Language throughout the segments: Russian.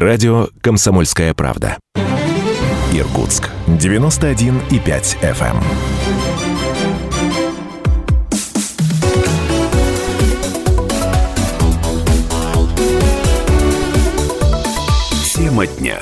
Радио «Комсомольская правда». Иркутск. 91,5 FM. Тема дня.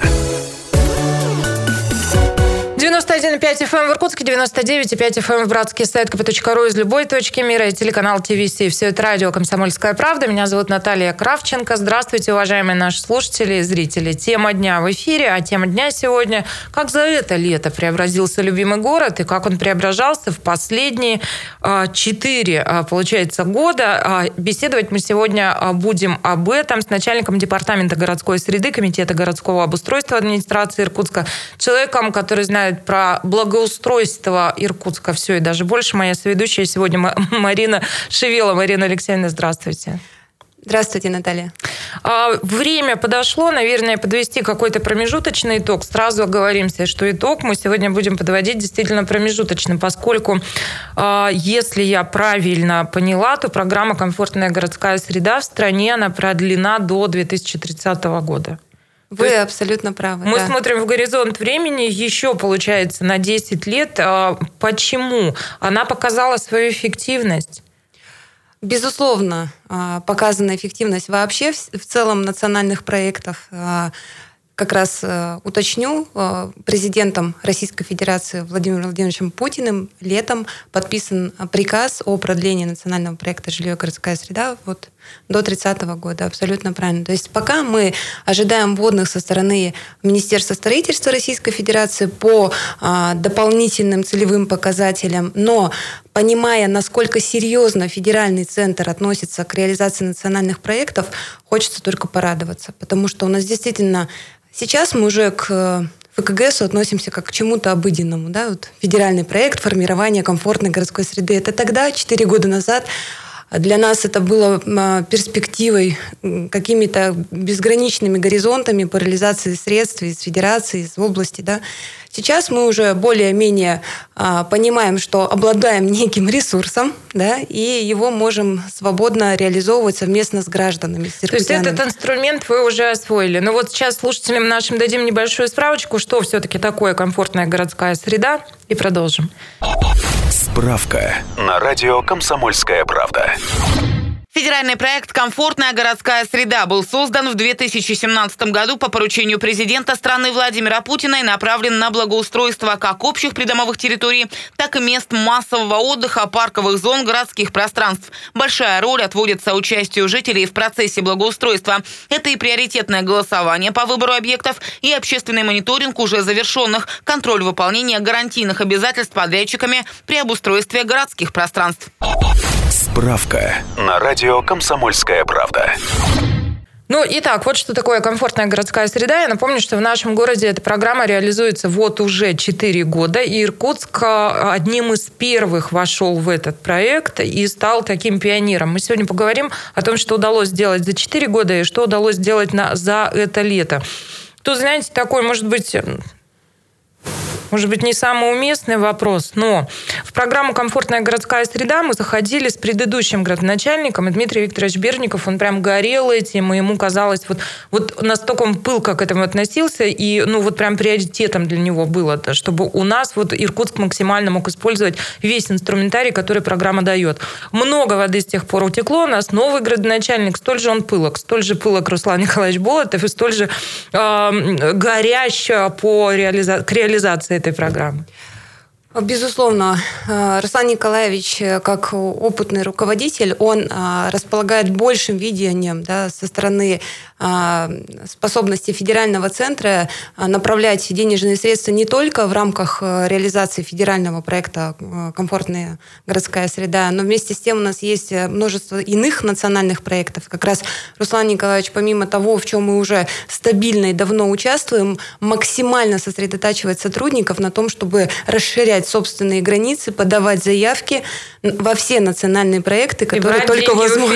91,5 FM в Иркутске, 99,5 FM эм в Братске, сайт kp.ru из любой точки мира и телеканал ТВС. Все это радио «Комсомольская правда». Меня зовут Наталья Кравченко. Здравствуйте, уважаемые наши слушатели и зрители. Тема дня в эфире, а тема дня сегодня «Как за это лето преобразился любимый город и как он преображался в последние а, четыре, а, получается, года». А, беседовать мы сегодня будем об этом с начальником департамента городской среды Комитета городского обустройства администрации Иркутска, человеком, который знает про благоустройство Иркутска все и даже больше. Моя соведущая сегодня Марина Шевела. Марина Алексеевна, здравствуйте. Здравствуйте, Наталья. А, время подошло, наверное, подвести какой-то промежуточный итог. Сразу оговоримся, что итог мы сегодня будем подводить действительно промежуточным, поскольку, а, если я правильно поняла, то программа «Комфортная городская среда» в стране она продлена до 2030 года. Вы есть абсолютно правы. Мы да. смотрим в горизонт времени еще, получается, на 10 лет. А почему? Она показала свою эффективность. Безусловно, а, показана эффективность вообще в целом национальных проектов. А, как раз уточню, президентом Российской Федерации Владимиром Владимировичем Путиным летом подписан приказ о продлении национального проекта «Жилье и городская среда» вот до 30 года. Абсолютно правильно. То есть пока мы ожидаем вводных со стороны Министерства строительства Российской Федерации по а, дополнительным целевым показателям, но понимая, насколько серьезно федеральный центр относится к реализации национальных проектов, хочется только порадоваться, потому что у нас действительно Сейчас мы уже к ФКГСу относимся как к чему-то обыденному. Да? Вот федеральный проект формирования комфортной городской среды. Это тогда, 4 года назад, для нас это было а, перспективой, какими-то безграничными горизонтами по реализации средств из федерации, из области. Да? Сейчас мы уже более-менее а, понимаем, что обладаем неким ресурсом, да, и его можем свободно реализовывать совместно с гражданами. С То есть этот инструмент вы уже освоили. Но вот сейчас слушателям нашим дадим небольшую справочку, что все-таки такое комфортная городская среда, и продолжим. Справка на радио «Комсомольская правда». Федеральный проект «Комфортная городская среда» был создан в 2017 году по поручению президента страны Владимира Путина и направлен на благоустройство как общих придомовых территорий, так и мест массового отдыха, парковых зон, городских пространств. Большая роль отводится участию жителей в процессе благоустройства. Это и приоритетное голосование по выбору объектов, и общественный мониторинг уже завершенных, контроль выполнения гарантийных обязательств подрядчиками при обустройстве городских пространств. Справка на радио «Комсомольская правда». Ну, итак, вот что такое комфортная городская среда. Я напомню, что в нашем городе эта программа реализуется вот уже 4 года, и Иркутск а, одним из первых вошел в этот проект и стал таким пионером. Мы сегодня поговорим о том, что удалось сделать за 4 года и что удалось сделать на, за это лето. Тут, знаете, такой, может быть, может быть, не самый уместный вопрос, но в программу «Комфортная городская среда» мы заходили с предыдущим градоначальником, Дмитрий Викторович Берников, он прям горел этим, и ему казалось, вот, вот настолько он пылко к этому относился, и ну вот прям приоритетом для него было, чтобы у нас вот Иркутск максимально мог использовать весь инструментарий, который программа дает. Много воды с тех пор утекло, у нас новый градоначальник, столь же он пылок, столь же пылок Руслан Николаевич Болотов, и столь же э, горящ по реализа- к реализации этой программы? Безусловно, э, Руслан Николаевич, э, как опытный руководитель, он э, располагает большим видением да, со стороны способности федерального центра направлять денежные средства не только в рамках реализации федерального проекта «Комфортная городская среда», но вместе с тем у нас есть множество иных национальных проектов. Как раз Руслан Николаевич, помимо того, в чем мы уже стабильно и давно участвуем, максимально сосредотачивает сотрудников на том, чтобы расширять расширять собственные границы, подавать заявки во все национальные проекты, которые только возможны.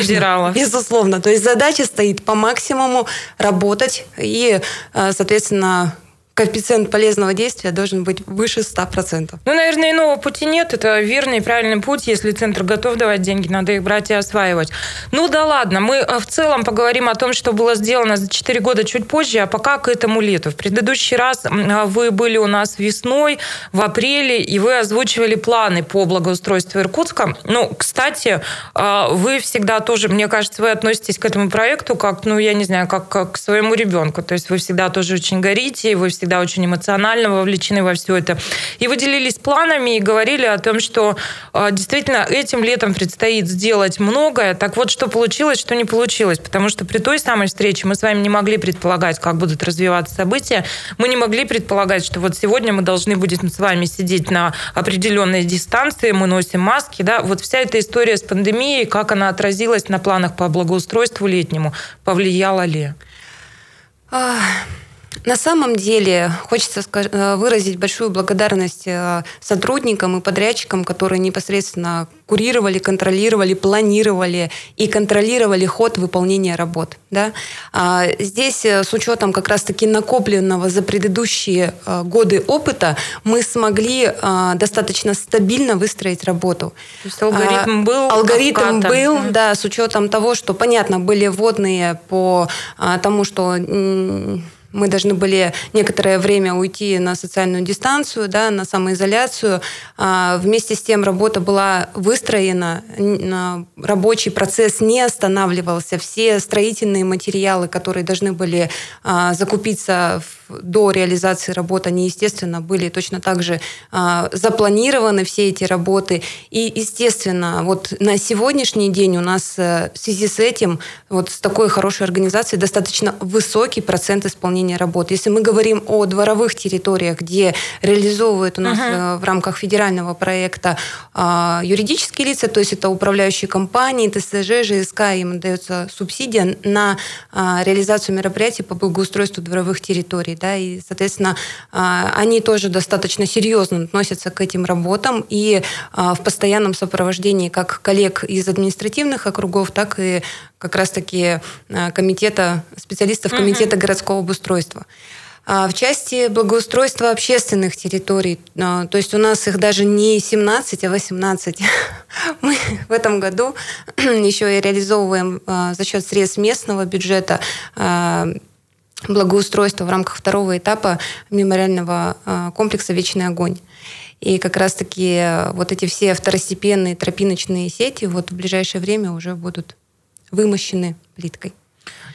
Безусловно. То есть задача стоит по максимуму работать и, э, соответственно, коэффициент полезного действия должен быть выше 100%. Ну, наверное, иного пути нет. Это верный и правильный путь. Если центр готов давать деньги, надо их брать и осваивать. Ну да ладно, мы э, в целом поговорим о том, что было сделано за 4 года чуть позже, а пока к этому лету. В предыдущий раз а, вы были у нас весной, в апреле, и вы озвучивали планы по благоустройству Иркутска. Ну, кстати, а, вы всегда тоже, мне кажется, вы относитесь к этому проекту как, ну, я не знаю, как, как к своему ребенку. То есть вы всегда тоже очень горите, вы всегда очень эмоционально вовлечены во все это. И вы делились планами и говорили о том, что а, действительно этим летом предстоит сделать многое. Так вот, что получилось, что не получилось. Потому что при той самой встрече мы с вами не могли предполагать, как будут развиваться события. Мы не могли предполагать, что вот сегодня мы должны будем с вами сидеть на определенной дистанции, мы носим маски. Да? Вот вся эта история с пандемией, как она отразилась на планах по благоустройству летнему, повлияла ли? На самом деле хочется э, выразить большую благодарность э, сотрудникам и подрядчикам, которые непосредственно курировали, контролировали, планировали и контролировали ход выполнения работ. Да? А здесь э, с учетом как раз-таки накопленного за предыдущие годы опыта мы смогли достаточно стабильно выстроить работу. То есть алгоритм был? Алгоритм был, да, с учетом того, что, понятно, были вводные по тому, что мы должны были некоторое время уйти на социальную дистанцию, да, на самоизоляцию. А, вместе с тем работа была выстроена, рабочий процесс не останавливался. Все строительные материалы, которые должны были а, закупиться до реализации работы, они, естественно, были точно так же а, запланированы, все эти работы. И, естественно, вот на сегодняшний день у нас э, в связи с этим, вот с такой хорошей организацией, достаточно высокий процент исполнения работ. Если мы говорим о дворовых территориях, где реализовывают у нас uh-huh. в рамках федерального проекта а, юридические лица, то есть это управляющие компании, ТСЖ, ЖСК, им дается субсидия на а, реализацию мероприятий по благоустройству дворовых территорий. Да, и, соответственно, а, они тоже достаточно серьезно относятся к этим работам и в постоянном сопровождении как коллег из административных округов, так и как раз-таки комитета, специалистов комитета uh-huh. городского обустройства. А в части благоустройства общественных территорий, а, то есть у нас их даже не 17, а 18. Мы в этом году еще и реализовываем а, за счет средств местного бюджета благоустройство в рамках второго этапа мемориального комплекса «Вечный огонь». И как раз-таки вот эти все второстепенные тропиночные сети вот в ближайшее время уже будут вымощены плиткой.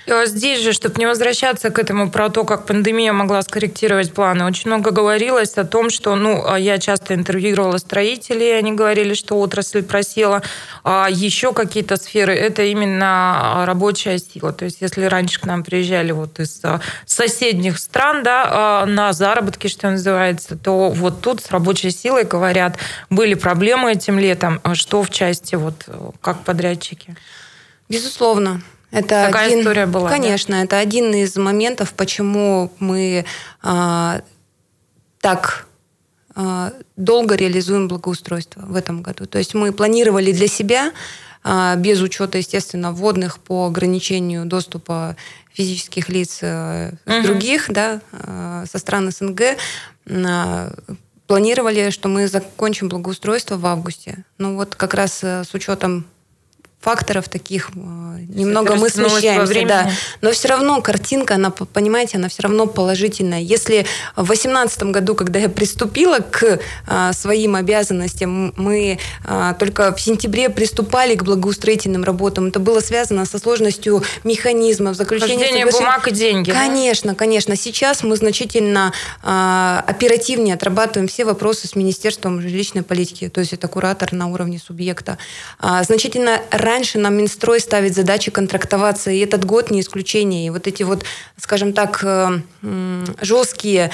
А здесь же, чтобы не возвращаться к этому про то, как пандемия могла скорректировать планы, очень много говорилось о том, что, ну, а я часто интервьюировала строителей, они говорили, что отрасль просела, а еще какие-то сферы, это именно рабочая сила. То есть, если раньше к нам приезжали вот из соседних стран, да, на заработки, что называется, то вот тут с рабочей силой, говорят, были проблемы этим летом. Что в части, вот, как подрядчики? Безусловно. Это Такая один, история была. Конечно, да? это один из моментов, почему мы а, так а, долго реализуем благоустройство в этом году. То есть мы планировали для себя, а, без учета, естественно, вводных по ограничению доступа физических лиц а, угу. других, да, а, со стран СНГ, а, планировали, что мы закончим благоустройство в августе. Ну вот как раз э, с учетом факторов таких э, немного мы смещаемся, да. Но все равно картинка, она, понимаете, она все равно положительная. Если в 2018 году, когда я приступила к а, своим обязанностям, мы а, только в сентябре приступали к благоустроительным работам, это было связано со сложностью механизмов, заключения соглашения. бумаг и деньги. Конечно, да? конечно. Сейчас мы значительно а, оперативнее отрабатываем все вопросы с Министерством жилищной политики, то есть это куратор на уровне субъекта. А, значительно раньше раньше нам Минстрой ставит задачи контрактоваться, и этот год не исключение. И вот эти вот, скажем так, э, жесткие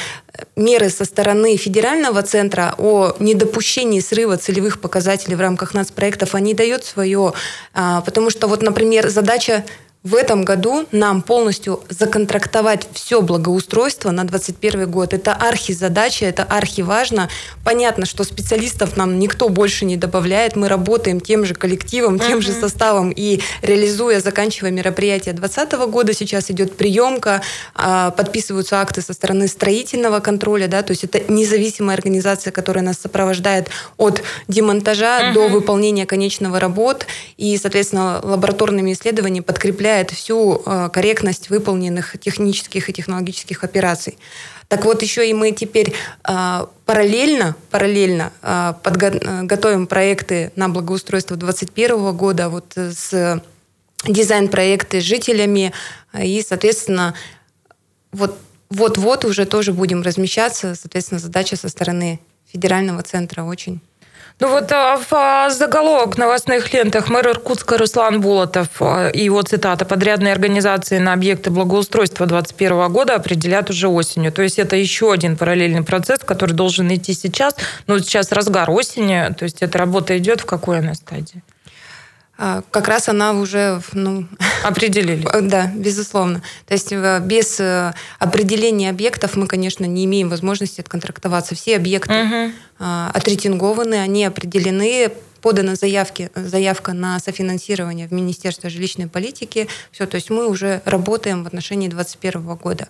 меры со стороны федерального центра о недопущении срыва целевых показателей в рамках нацпроектов, они дают свое. А, потому что вот, например, задача в этом году нам полностью законтрактовать все благоустройство на 2021 год. Это архи-задача, это архи-важно. Понятно, что специалистов нам никто больше не добавляет. Мы работаем тем же коллективом, тем uh-huh. же составом и реализуя, заканчивая мероприятие 2020 года, сейчас идет приемка, а, подписываются акты со стороны строительного контроля, да, то есть это независимая организация, которая нас сопровождает от демонтажа uh-huh. до выполнения конечного работ и, соответственно, лабораторными исследованиями подкрепляет определяет всю э, корректность выполненных технических и технологических операций. Так вот, еще и мы теперь э, параллельно, параллельно э, подго- готовим проекты на благоустройство 2021 года вот с дизайн-проекты с жителями и, соответственно, вот вот-вот уже тоже будем размещаться. Соответственно, задача со стороны федерального центра очень ну вот а, в а, заголовок новостных лентах мэр Иркутска Руслан Болотов а, и его цитата «Подрядные организации на объекты благоустройства 2021 года определят уже осенью». То есть это еще один параллельный процесс, который должен идти сейчас. Но сейчас разгар осени, то есть эта работа идет в какой она стадии? А, как раз она уже ну, определили. Да, безусловно. То есть э, без э, определения объектов мы, конечно, не имеем возможности отконтрактоваться. Все объекты угу. отрейтингованы, они определены, подана заявки, заявка на софинансирование в Министерство жилищной политики. Все, то есть мы уже работаем в отношении 2021 года.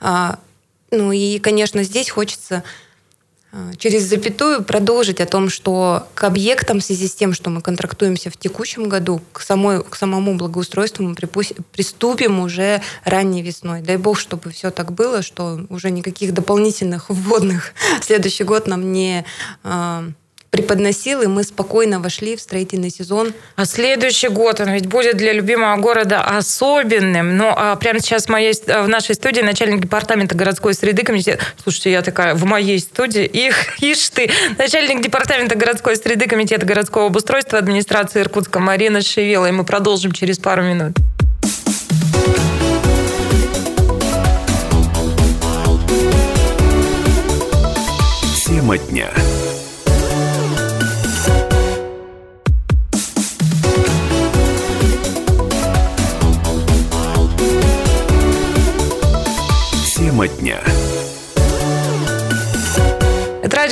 А, ну и, конечно, здесь хочется а, через запятую продолжить о том, что к объектам в связи с тем, что мы контрактуемся в текущем году, к, самой, к самому благоустройству мы приступим уже ранней весной. Дай бог, чтобы все так было, что уже никаких дополнительных вводных следующий год нам не а, преподносил, и мы спокойно вошли в строительный сезон. А следующий год, он ведь будет для любимого города особенным. Но а прямо сейчас в, моей, в нашей студии начальник департамента городской среды комитета... Слушайте, я такая, в моей студии, их, ишь ты, начальник департамента городской среды комитета городского обустройства администрации Иркутска Марина Шевела. И мы продолжим через пару минут. Тема дня.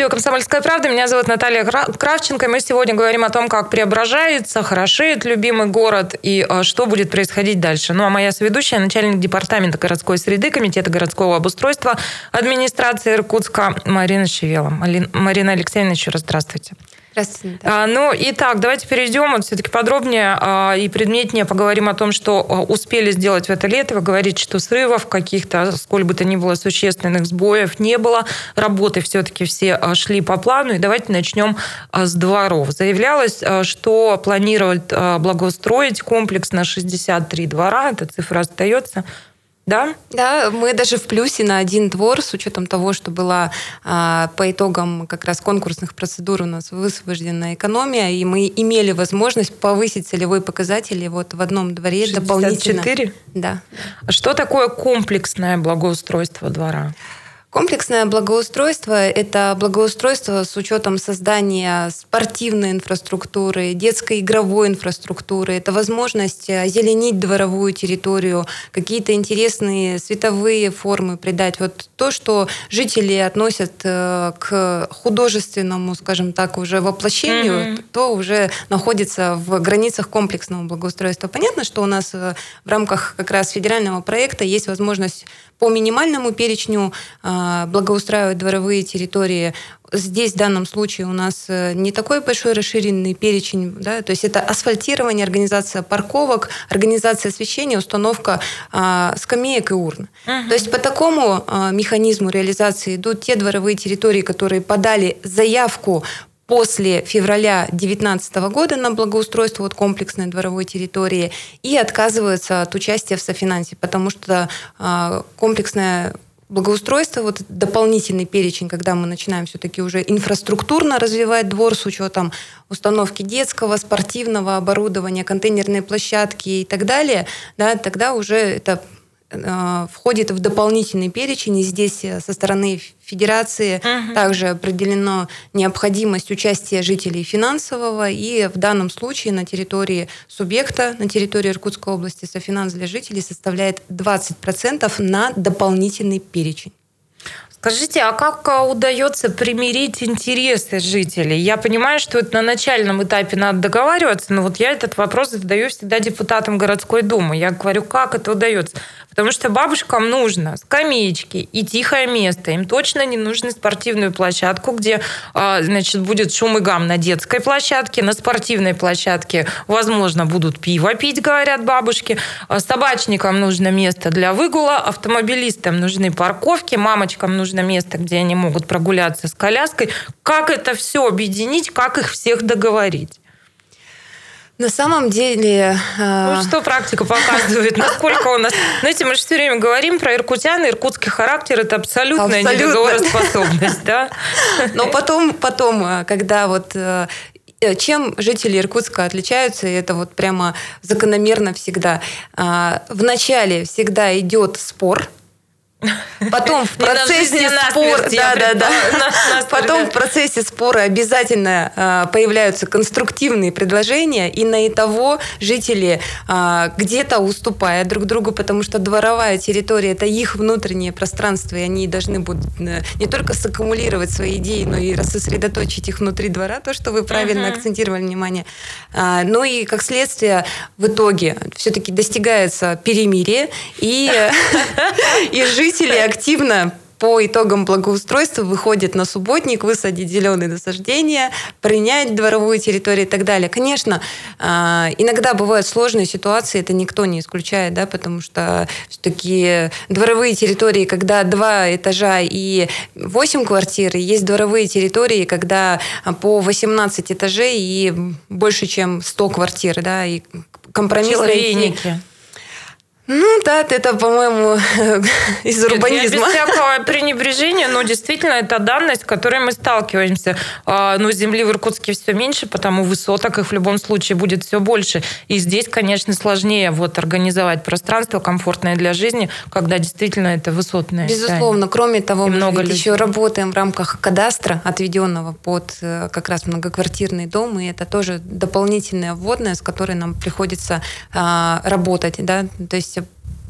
Радио «Комсомольская правда». Меня зовут Наталья Кравченко. Мы сегодня говорим о том, как преображается, хорошеет любимый город и а, что будет происходить дальше. Ну, а моя соведущая, начальник департамента городской среды, Комитета городского обустройства, администрации Иркутска Марина Шевела. Марина Алексеевна, еще раз здравствуйте. Здравствуйте. А, ну, итак, давайте перейдем вот все-таки подробнее а, и предметнее поговорим о том, что а, успели сделать в это лето. Вы говорите, что срывов каких-то, сколь бы то ни было, существенных сбоев не было. Работы все-таки все а, шли по плану. И давайте начнем а, с дворов. Заявлялось, что планируют благоустроить комплекс на 63 двора. Эта цифра остается. Да? Да, мы даже в плюсе на один двор, с учетом того, что была а, по итогам как раз конкурсных процедур у нас высвобождена экономия, и мы имели возможность повысить целевой показатель вот в одном дворе 64? дополнительно. Да. А что такое комплексное благоустройство двора? Комплексное благоустройство – это благоустройство с учетом создания спортивной инфраструктуры, детской игровой инфраструктуры. Это возможность озеленить дворовую территорию, какие-то интересные световые формы придать. Вот то, что жители относят э, к художественному, скажем так, уже воплощению, mm-hmm. то уже находится в границах комплексного благоустройства. Понятно, что у нас э, в рамках как раз федерального проекта есть возможность по минимальному перечню а, благоустраивать дворовые территории. Здесь в данном случае у нас э, не такой большой расширенный перечень, да, то есть это асфальтирование, организация парковок, организация освещения, установка а, скамеек и урн. Uh-huh. То есть по такому а, механизму реализации идут те дворовые территории, которые подали заявку после февраля 2019 года на благоустройство вот комплексной дворовой территории и отказываются от участия в софинансе, потому что э, комплексное благоустройство, вот дополнительный перечень, когда мы начинаем все-таки уже инфраструктурно развивать двор с учетом установки детского, спортивного оборудования, контейнерной площадки и так далее, да, тогда уже это входит в дополнительный перечень, и здесь э, со стороны Федерации угу. также определена необходимость участия жителей финансового, и в данном случае на территории субъекта, на территории Иркутской области, софинанс для жителей составляет 20% на дополнительный перечень. Скажите, а как а, удается примирить интересы жителей? Я понимаю, что это на начальном этапе надо договариваться, но вот я этот вопрос задаю всегда депутатам городской думы. Я говорю, как это удается? Потому что бабушкам нужно скамеечки и тихое место. Им точно не нужно спортивную площадку, где а, значит, будет шум и гам на детской площадке, на спортивной площадке, возможно, будут пиво пить, говорят бабушки. А собачникам нужно место для выгула, автомобилистам нужны парковки, мамочкам нужно место, где они могут прогуляться с коляской. Как это все объединить, как их всех договорить? На самом деле... Ну, что практика показывает? Насколько у нас... Знаете, мы же все время говорим про иркутян, иркутский характер – это абсолютная Абсолютно. недоговороспособность, да? Но потом, потом, э, когда вот э, чем жители Иркутска отличаются, и это вот прямо закономерно всегда. Вначале всегда идет спор, Потом в процессе спора, да, да, да. Потом в процессе спора обязательно а, появляются конструктивные предложения, и на и того жители а, где-то уступают друг другу, потому что дворовая территория это их внутреннее пространство, и они должны будут э, не только саккумулировать свои идеи, но и рассосредоточить их внутри двора, то, что вы правильно акцентировали внимание. А, ну и как следствие в итоге все-таки достигается перемирие, и, и жизнь жители активно по итогам благоустройства выходит на субботник, высадить зеленые насаждения, принять дворовую территорию и так далее. Конечно, а, иногда бывают сложные ситуации, это никто не исключает, да, потому что все-таки дворовые территории, когда два этажа и 8 квартир, и есть дворовые территории, когда по 18 этажей и больше, чем 100 квартир, да, и компромисс Человейники. Ну да, это, по-моему, из урбанизма. Нет, без всякого пренебрежения, но действительно это данность, с которой мы сталкиваемся. А, но земли в Иркутске все меньше, потому высоток их в любом случае будет все больше. И здесь, конечно, сложнее вот организовать пространство комфортное для жизни, когда действительно это высотное. Безусловно. Кроме того, И мы много еще работаем в рамках кадастра, отведенного под э, как раз многоквартирный дом, и это тоже дополнительная вводная, с которой нам приходится а, работать. Да? То есть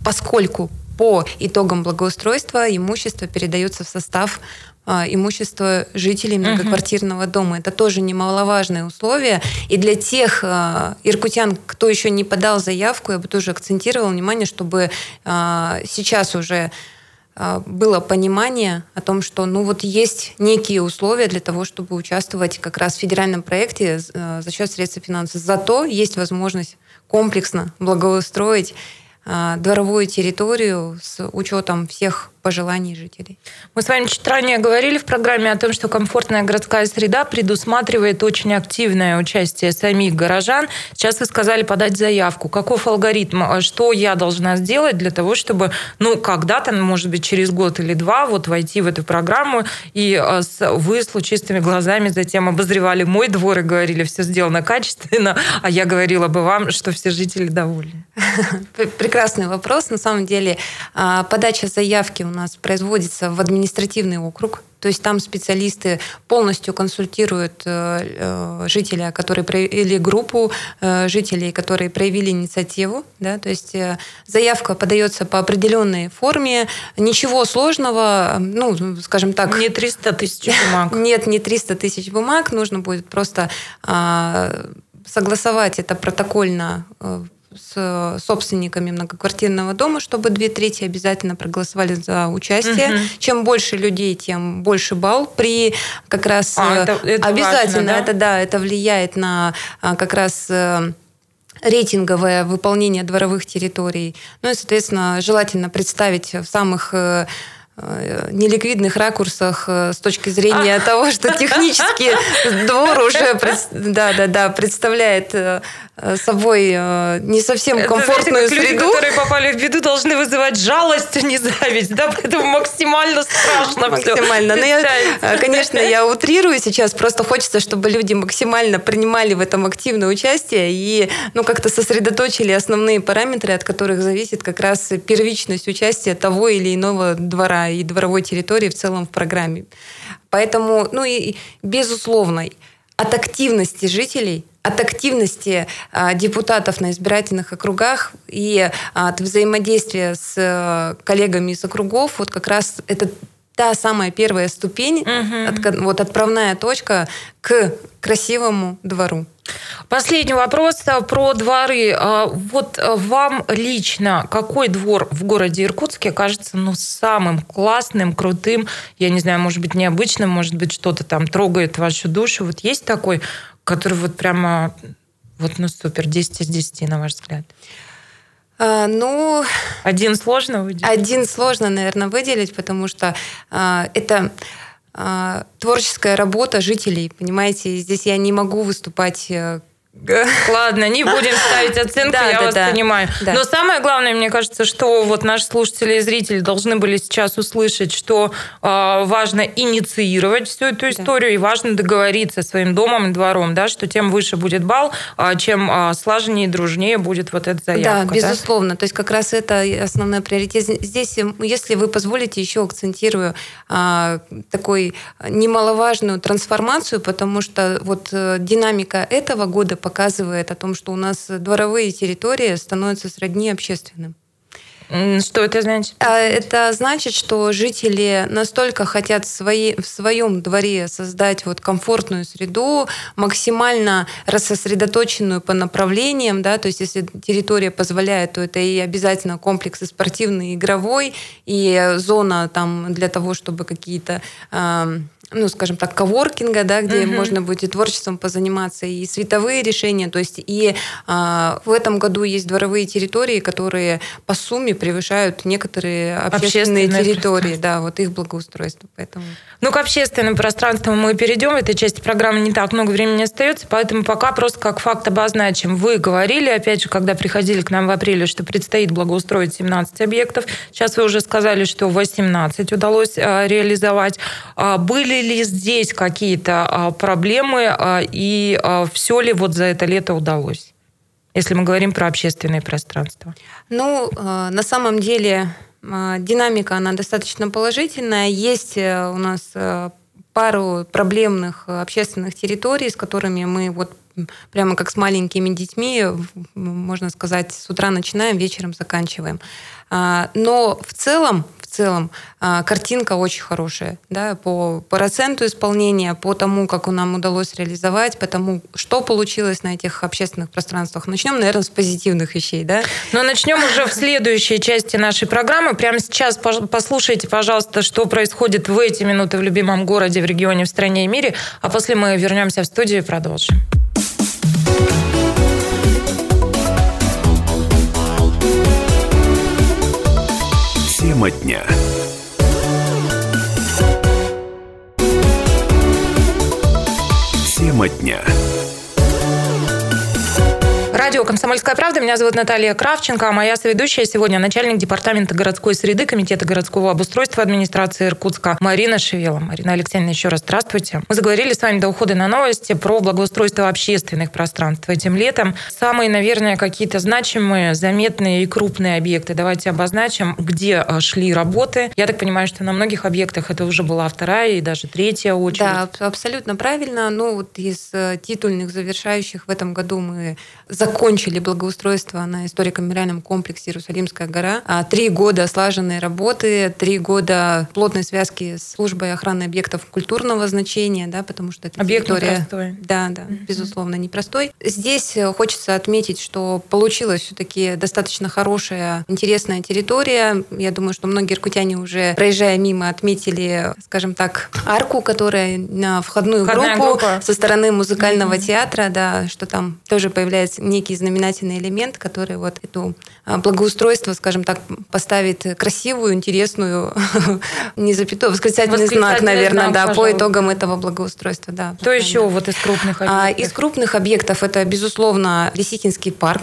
поскольку по итогам благоустройства имущество передается в состав а, имущества жителей многоквартирного дома. Это тоже немаловажное условие. И для тех а, иркутян, кто еще не подал заявку, я бы тоже акцентировала внимание, чтобы а, сейчас уже было понимание о том, что ну вот есть некие условия для того, чтобы участвовать как раз в федеральном проекте за счет средств финансов. Зато есть возможность комплексно благоустроить дворовую территорию с учетом всех пожеланий жителей. Мы с вами чуть ранее говорили в программе о том, что комфортная городская среда предусматривает очень активное участие самих горожан. Сейчас вы сказали подать заявку. Каков алгоритм? А что я должна сделать для того, чтобы, ну, когда-то, может быть, через год или два, вот войти в эту программу, и а, вы с лучистыми глазами затем обозревали мой двор и говорили, все сделано качественно, а я говорила бы вам, что все жители довольны. Прекрасный вопрос. На самом деле, а, подача заявки у нас производится в административный округ, то есть там специалисты полностью консультируют э, э, жителя, которые или группу э, жителей, которые проявили инициативу. Да? То есть заявка подается по определенной форме. Ничего сложного, ну, скажем так... Не 300 тысяч бумаг. Нет, не 300 тысяч бумаг. Нужно будет просто а, согласовать это протокольно с собственниками многоквартирного дома, чтобы две трети обязательно проголосовали за участие. Угу. Чем больше людей, тем больше балл. При как раз а, это, это обязательно важно, да? это да, это влияет на а, как раз э, рейтинговое выполнение дворовых территорий. Ну и, соответственно, желательно представить в самых э, Э, неликвидных ракурсах э, с точки зрения а. того, что технически двор уже да, да, да, представляет э, собой не совсем комфортную Это, знаете, среду. Люди, которые попали в беду, должны вызывать жалость, а не зависть. Да? Поэтому максимально страшно Максимально. Но я, э, конечно, я утрирую сейчас, просто хочется, чтобы люди максимально принимали в этом активное участие и ну, как-то сосредоточили основные параметры, от которых зависит как раз первичность участия того или иного двора и дворовой территории в целом в программе. Поэтому, ну и безусловно, от активности жителей от активности а, депутатов на избирательных округах и а, от взаимодействия с а, коллегами из округов, вот как раз это та самая первая ступень, угу. от, вот отправная точка к красивому двору. Последний вопрос про дворы. Вот вам лично какой двор в городе Иркутске кажется ну, самым классным, крутым, я не знаю, может быть, необычным, может быть, что-то там трогает вашу душу? Вот есть такой, который вот прямо вот ну супер, 10 из 10, на ваш взгляд? А, ну... Один сложно выделить? Один сложно, наверное, выделить, потому что а, это а, творческая работа жителей, понимаете, здесь я не могу выступать э, Ладно, не будем ставить оценку, да, я да, вас да. понимаю. Но самое главное, мне кажется, что вот наши слушатели и зрители должны были сейчас услышать, что э, важно инициировать всю эту историю и важно договориться своим домом и двором, да, что тем выше будет балл, э, чем э, слаженнее и дружнее будет вот эта заявка. Да, безусловно. То есть как раз это основной приоритет. Здесь, если вы позволите, еще акцентирую э, такой немаловажную трансформацию, потому что вот э, динамика этого года показывает о том, что у нас дворовые территории становятся сродни общественным. Что это значит? А, это значит, что жители настолько хотят в, свои, в своем дворе создать вот комфортную среду, максимально рассосредоточенную по направлениям, да, то есть если территория позволяет, то это и обязательно комплекс и спортивный, игровой, и зона там для того, чтобы какие-то ну, скажем так, коворкинга, да, где uh-huh. можно будет и творчеством позаниматься, и световые решения. То есть и а, в этом году есть дворовые территории, которые по сумме превышают некоторые общественные, общественные территории, да, вот их благоустройство. Поэтому... Ну, к общественным пространствам мы перейдем. В этой части программы не так много времени остается, поэтому пока просто как факт обозначим. Вы говорили, опять же, когда приходили к нам в апреле, что предстоит благоустроить 17 объектов. Сейчас вы уже сказали, что 18 удалось а, реализовать. А, были ли здесь какие-то а, проблемы а, и а, все ли вот за это лето удалось? Если мы говорим про общественное пространство. Ну, на самом деле динамика, она достаточно положительная. Есть э, у нас э, пару проблемных общественных территорий, с которыми мы вот прямо как с маленькими детьми, можно сказать, с утра начинаем, вечером заканчиваем. Но в целом, целом а, картинка очень хорошая, да, по проценту исполнения, по тому, как нам удалось реализовать, по тому, что получилось на этих общественных пространствах. Начнем, наверное, с позитивных вещей, да? Но начнем уже в следующей части нашей программы. Прямо сейчас послушайте, пожалуйста, что происходит в эти минуты в любимом городе, в регионе, в стране и мире, а после мы вернемся в студию и продолжим. Тема дня. Тема дня. Радио «Комсомольская правда». Меня зовут Наталья Кравченко, а моя соведущая сегодня начальник департамента городской среды Комитета городского обустройства администрации Иркутска Марина Шевела. Марина Алексеевна, еще раз здравствуйте. Мы заговорили с вами до ухода на новости про благоустройство общественных пространств этим летом. Самые, наверное, какие-то значимые, заметные и крупные объекты. Давайте обозначим, где а, шли работы. Я так понимаю, что на многих объектах это уже была вторая и даже третья очередь. Да, абсолютно правильно. Ну, вот из э, титульных завершающих в этом году мы закончили закончили благоустройство на историко-мемориальном комплексе «Иерусалимская гора». А, три года слаженной работы, три года плотной связки с службой охраны объектов культурного значения, да, потому что это Объект территория... непростой. Да, да, mm-hmm. безусловно, непростой. Здесь э, хочется отметить, что получилась все-таки достаточно хорошая, интересная территория. Я думаю, что многие иркутяне уже, проезжая мимо, отметили, скажем так, арку, которая на входную Входная группу группа. со стороны музыкального mm-hmm. театра, да, что там тоже появляется некий некий знаменательный элемент, который вот эту а, благоустройство, скажем так, поставит красивую, интересную, не запятую, восклицательный знак, наверное, да, по итогам этого благоустройства, да. Что еще вот из крупных объектов? А, из крупных объектов это, безусловно, Лисикинский парк,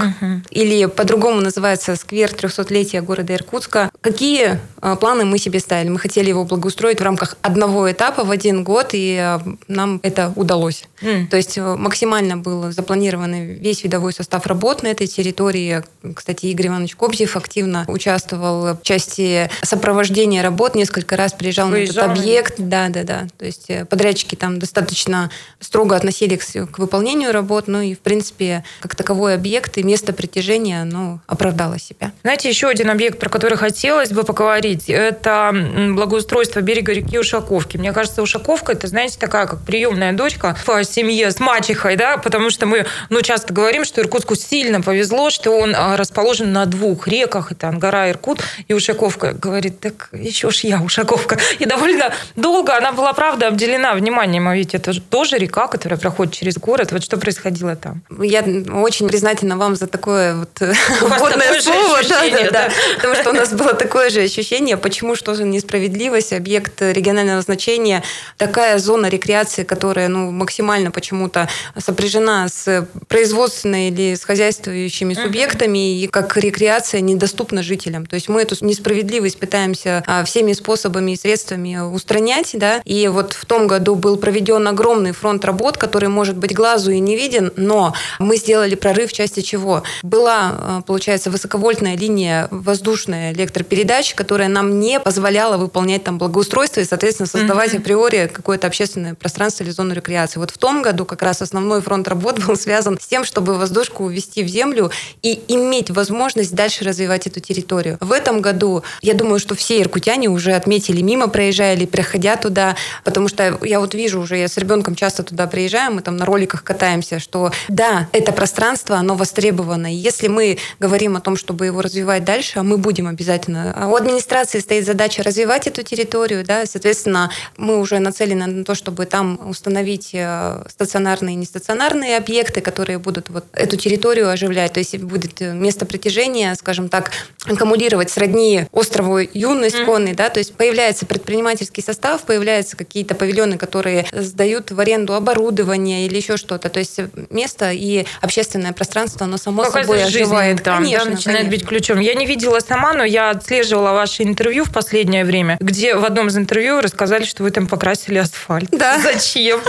или по-другому называется сквер 300-летия города Иркутска. Какие а, планы мы себе ставили? Мы хотели его благоустроить в рамках одного этапа в один год, и нам это удалось. То есть максимально был запланирован весь видовой состав работ на этой территории. Кстати, Игорь Иванович Кобзев активно участвовал в части сопровождения работ, несколько раз приезжал Выезжал. на этот объект. Да, да, да. То есть э, подрядчики там достаточно строго относились к выполнению работ, ну и, в принципе, как таковой объект и место притяжения, оно оправдало себя. Знаете, еще один объект, про который хотелось бы поговорить, это благоустройство берега реки Ушаковки. Мне кажется, Ушаковка, это, знаете, такая, как приемная дочка в семье с мачехой, да, потому что мы, ну, часто говорим, что Иркутску сильно повезло, что он а, расположен на двух реках, это Ангара, Иркут и Ушаковка. Говорит, так еще ж я Ушаковка. И довольно долго она была, правда, обделена вниманием, а ведь это тоже река, которая проходит через город. Вот что происходило там? Я очень признательна вам за такое вот вводное слово. Да, да, да. Потому что у нас было такое же ощущение, почему что же несправедливость, объект регионального значения, такая зона рекреации, которая ну, максимально почему-то сопряжена с производственной или с хозяйствующими субъектами, и как рекреация недоступна жителям. То есть мы эту несправедливость пытаемся а, всеми способами и средствами устранять. Да? И вот в том году был проведен огромный фронт работ, который, может быть, глазу и не виден, но мы сделали прорыв в части чего? Была, а, получается, высоковольтная линия воздушная электропередач, которая нам не позволяла выполнять там благоустройство и, соответственно, создавать mm-hmm. априори какое-то общественное пространство или зону рекреации. Вот в том году как раз основной фронт работ был связан с тем, чтобы воздушку увести в землю и иметь возможность дальше развивать эту территорию. В этом году, я думаю, что все иркутяне уже отметили мимо, проезжая или проходя туда, потому что я вот вижу уже, я с ребенком часто туда приезжаю, мы там на роликах катаемся, что да, это пространство, оно востребовано. И если мы говорим о том, чтобы его развивать дальше, а мы будем обязательно. А у администрации стоит задача развивать эту территорию, да, соответственно, мы уже нацелены на то, чтобы там установить э, стационарные и нестационарные объекты, которые будут вот эту территорию оживлять. То есть будет место притяжения, скажем так, аккумулировать сродни острову юность mm. конный, да, то есть появляется предпринимательский состав, появляются какие-то павильоны, которые сдают в аренду оборудование или еще что-то. То есть место и общественное пространство, оно само Какая собой оживает. Там, конечно, да, начинает конечно. быть ключом. Я не видела сама, но я отслеживала ваши интервью в последнее время, где в одном из интервью рассказали, что вы там покрасили асфальт. Да. Зачем?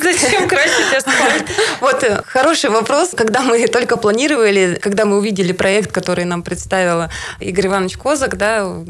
Зачем красить асфальт? Вот э, хороший вопрос. Когда мы только планировали, когда мы увидели проект, который нам представила Игорь Иванович Козак, да, угу.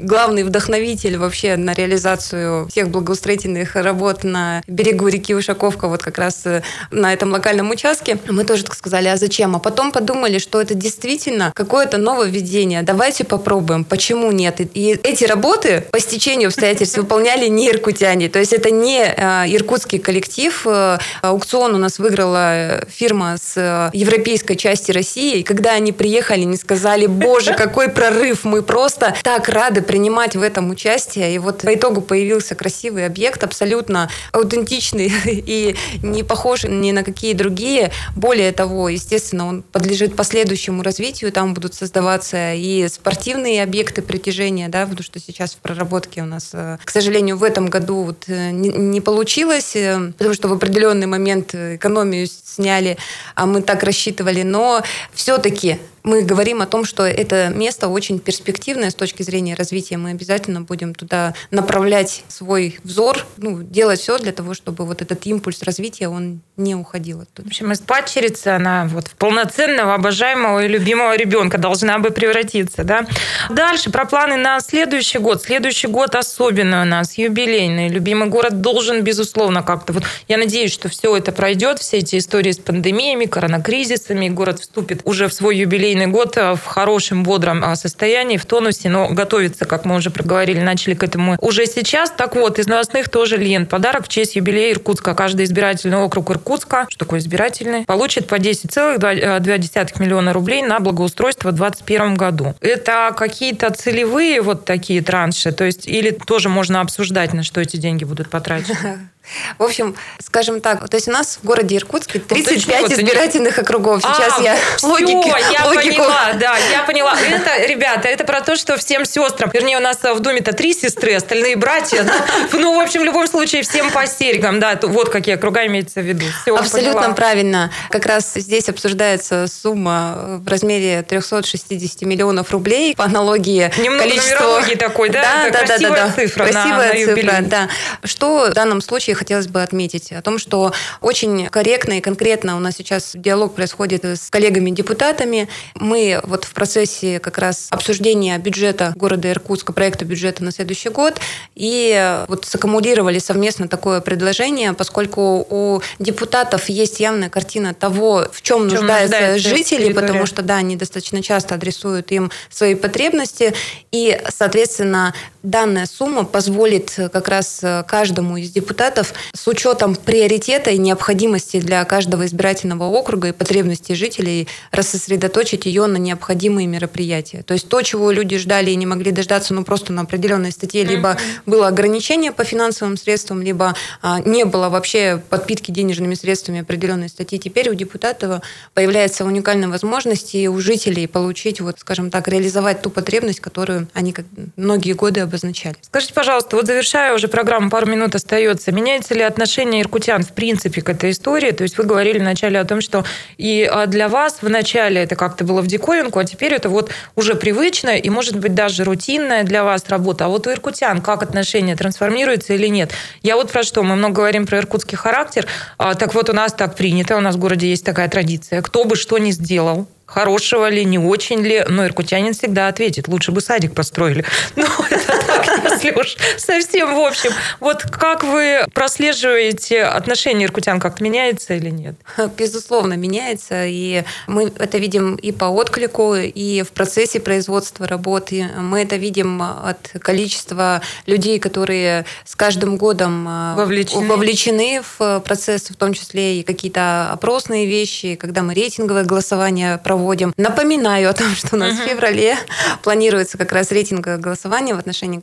главный вдохновитель вообще на реализацию всех благоустроительных работ на берегу реки Ушаковка, вот как раз э, на этом локальном участке, мы тоже так сказали, а зачем? А потом подумали, что это действительно какое-то нововведение. Давайте попробуем. Почему нет? И эти работы по стечению обстоятельств выполняли не иркутяне. То есть это не э, иркутский коллектив. Э, аукцион у нас выиграла фирма с э, европейской части России. И когда они приехали, они сказали, боже, какой прорыв, мы просто так рады принимать в этом участие. И вот по итогу появился красивый объект, абсолютно аутентичный и не похож ни на какие другие. Более того, естественно, он подлежит последующему развитию. Там будут создаваться и спортивные объекты притяжения, да, потому что сейчас в проработке у нас, э, к сожалению, в этом году вот не, не получилось получилось, э, потому что в определенный момент экономию сняли, а мы так рассчитывали. Но все-таки мы говорим о том, что это место очень перспективное с точки зрения развития. Мы обязательно будем туда направлять свой взор, ну, делать все для того, чтобы вот этот импульс развития, он не уходил оттуда. В общем, из падчерицы она вот в полноценного, обожаемого и любимого ребенка должна бы превратиться, да? Дальше про планы на следующий год. Следующий год особенный у нас, юбилейный. Любимый город должен, безусловно, как-то вот... Я надеюсь, что все это пройдет, все эти истории с пандемиями, коронакризисами, город вступит уже в свой юбилей юбилейный год э, в хорошем, бодром а, состоянии, в тонусе, но готовится, как мы уже проговорили, начали к этому уже сейчас. Так вот, из новостных тоже лент. Подарок в честь юбилея Иркутска. Каждый избирательный округ Иркутска, что такое избирательный, получит по 10,2 э, миллиона рублей на благоустройство в 2021 году. Это какие-то целевые вот такие транши, то есть или тоже можно обсуждать, на что эти деньги будут потрачены? В общем, скажем так, то есть у нас в городе Иркутске 35 ну, избирательных не... округов. Сейчас а, я все, логики, я логику. поняла, да, я поняла. Это, ребята, это про то, что всем сестрам, вернее, у нас в доме-то три сестры, остальные братья. Ну, ну, в общем, в любом случае, всем по серьгам, да, вот какие округа имеется в виду. Все, Абсолютно поняла. правильно. Как раз здесь обсуждается сумма в размере 360 миллионов рублей по аналогии Немного количеству... такой, да? Да, да, да, да, да. цифра Красивая на, на цифра, да. Что в данном случае хотелось бы отметить? О том, что очень корректно и конкретно у нас сейчас диалог происходит с коллегами-депутатами. Мы вот в процессе как раз обсуждения бюджета города Иркутска, проекта бюджета на следующий год, и вот саккумулировали совместно такое предложение, поскольку у депутатов есть явная картина того, в чем, в чем нуждаются, нуждаются жители, территория. потому что, да, они достаточно часто адресуют им свои потребности, и, соответственно, данная сумма позволит как раз каждому из депутатов с учетом приоритета и необходимости для каждого избирательного округа и потребностей жителей рассосредоточить ее на необходимые мероприятия. То есть то, чего люди ждали и не могли дождаться, ну просто на определенной статье, либо было ограничение по финансовым средствам, либо а, не было вообще подпитки денежными средствами определенной статьи. Теперь у депутатов появляется уникальная возможность и у жителей получить, вот, скажем так, реализовать ту потребность, которую они как многие годы обозначали. Скажите, пожалуйста, вот завершая уже программу, пару минут остается, меняется ли отношение иркутян в принципе к этой истории? То есть вы говорили вначале о том, что и а, для вас вначале это как-то было в диковинку, а теперь это вот уже привычная и, может быть, даже рутинная для вас работа. А вот у иркутян как отношение трансформируется или нет? Я вот про что? Мы много говорим про иркутский характер. А, так вот, у нас так принято, у нас в городе есть такая традиция. Кто бы что ни сделал, хорошего ли, не очень ли, но иркутянин всегда ответит, лучше бы садик построили. Ну, это так, уж совсем в общем. Вот как вы прослеживаете отношение иркутян, как-то меняется или нет? Безусловно, меняется, и мы это видим и по отклику, и в процессе производства работы. Мы это видим от количества людей, которые с каждым годом э, вовлечены, вовлечены в процесс, в том числе и какие-то опросные вещи, когда мы рейтинговое голосование проводим. Напоминаю о том, что у нас uh-huh. в феврале планируется как раз рейтинговое голосование в отношении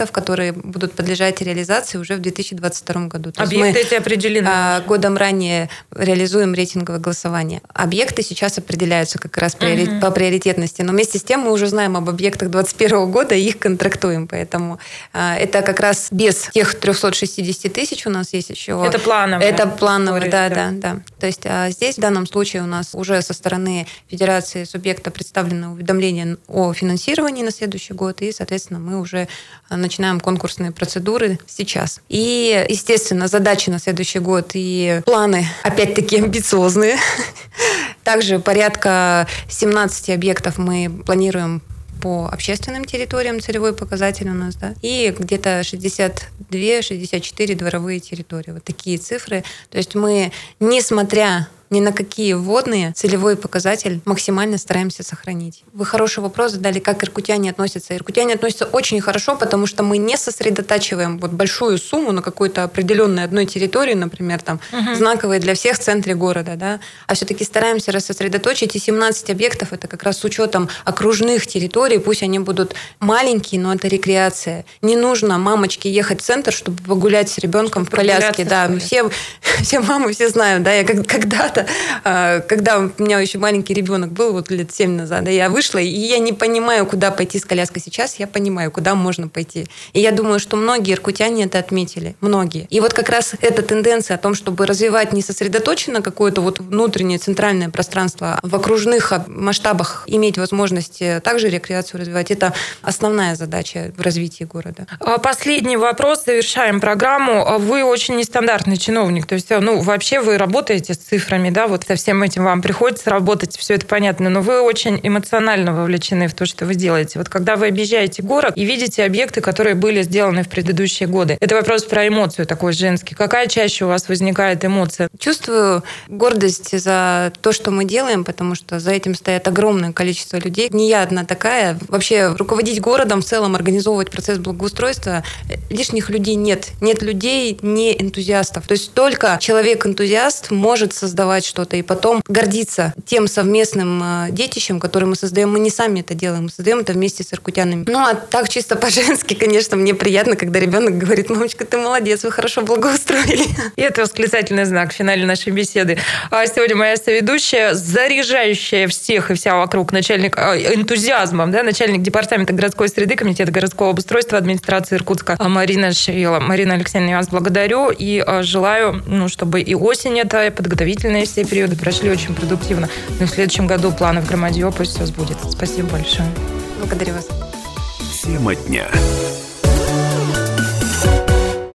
объектов, которые будут подлежать реализации уже в 2022 году. То Объекты мы, эти определены? А, годом ранее реализуем рейтинговое голосование. Объекты сейчас определяются как раз uh-huh. по приоритетности, но вместе с тем мы уже знаем об объектах 2021 года и их контрактуем, поэтому а, это как раз без тех 360 тысяч у нас есть еще. Это планово. Это планово, да, да, да. То есть а, здесь в данном случае у нас уже со стороны Федерации субъекта представлено уведомление о финансировании на следующий год, и, соответственно, мы уже а, начинаем конкурсные процедуры сейчас. И, естественно, задачи на следующий год и планы, опять-таки, амбициозные. Также порядка 17 объектов мы планируем по общественным территориям целевой показатель у нас, да, и где-то 62-64 дворовые территории. Вот такие цифры. То есть мы, несмотря ни на какие вводные целевой показатель максимально стараемся сохранить. Вы хороший вопрос задали, как иркутяне относятся. Иркутяне относятся очень хорошо, потому что мы не сосредотачиваем вот большую сумму на какой-то определенной одной территории, например, там, угу. знаковой для всех в центре города, да, а все-таки стараемся рассосредоточить, и 17 объектов это как раз с учетом окружных территорий, пусть они будут маленькие, но это рекреация. Не нужно мамочке ехать в центр, чтобы погулять с ребенком в коляске, да, все, все мамы все знают, да, я когда-то просто, а, когда у меня еще маленький ребенок был, вот лет 7 назад, я вышла, и я не понимаю, куда пойти с коляской сейчас, я понимаю, куда можно пойти. И я думаю, что многие иркутяне это отметили, многие. И вот как раз эта тенденция о том, чтобы развивать не сосредоточенно какое-то вот внутреннее центральное пространство, а в окружных масштабах иметь возможность также рекреацию развивать, это основная задача в развитии города. А последний вопрос, завершаем программу. Вы очень нестандартный чиновник, то есть, ну, вообще вы работаете с цифрами, да, вот со всем этим вам приходится работать, все это понятно, но вы очень эмоционально вовлечены в то, что вы делаете. Вот когда вы объезжаете город и видите объекты, которые были сделаны в предыдущие годы, это вопрос про эмоцию такой женский. Какая чаще у вас возникает эмоция? Чувствую гордость за то, что мы делаем, потому что за этим стоит огромное количество людей. Не я одна такая. Вообще руководить городом в целом, организовывать процесс благоустройства, лишних людей нет. Нет людей, не энтузиастов. То есть только человек-энтузиаст может создавать создавать что-то, и потом гордиться тем совместным э, детищем, которое мы создаем. Мы не сами это делаем, мы создаем это вместе с иркутянами. Ну, а так чисто по-женски, конечно, мне приятно, когда ребенок говорит, мамочка, ты молодец, вы хорошо благоустроили. И это восклицательный знак в финале нашей беседы. А сегодня моя соведущая, заряжающая всех и вся вокруг начальник а, энтузиазмом, да, начальник департамента городской среды, комитета городского обустройства администрации Иркутска Марина Шевела. Марина Алексеевна, я вас благодарю и а, желаю, ну, чтобы и осень это, и подготовительные все периоды прошли очень продуктивно. Ну и в следующем году планы в Громадье пусть все сбудется. Спасибо большое. Благодарю вас. Тема дня.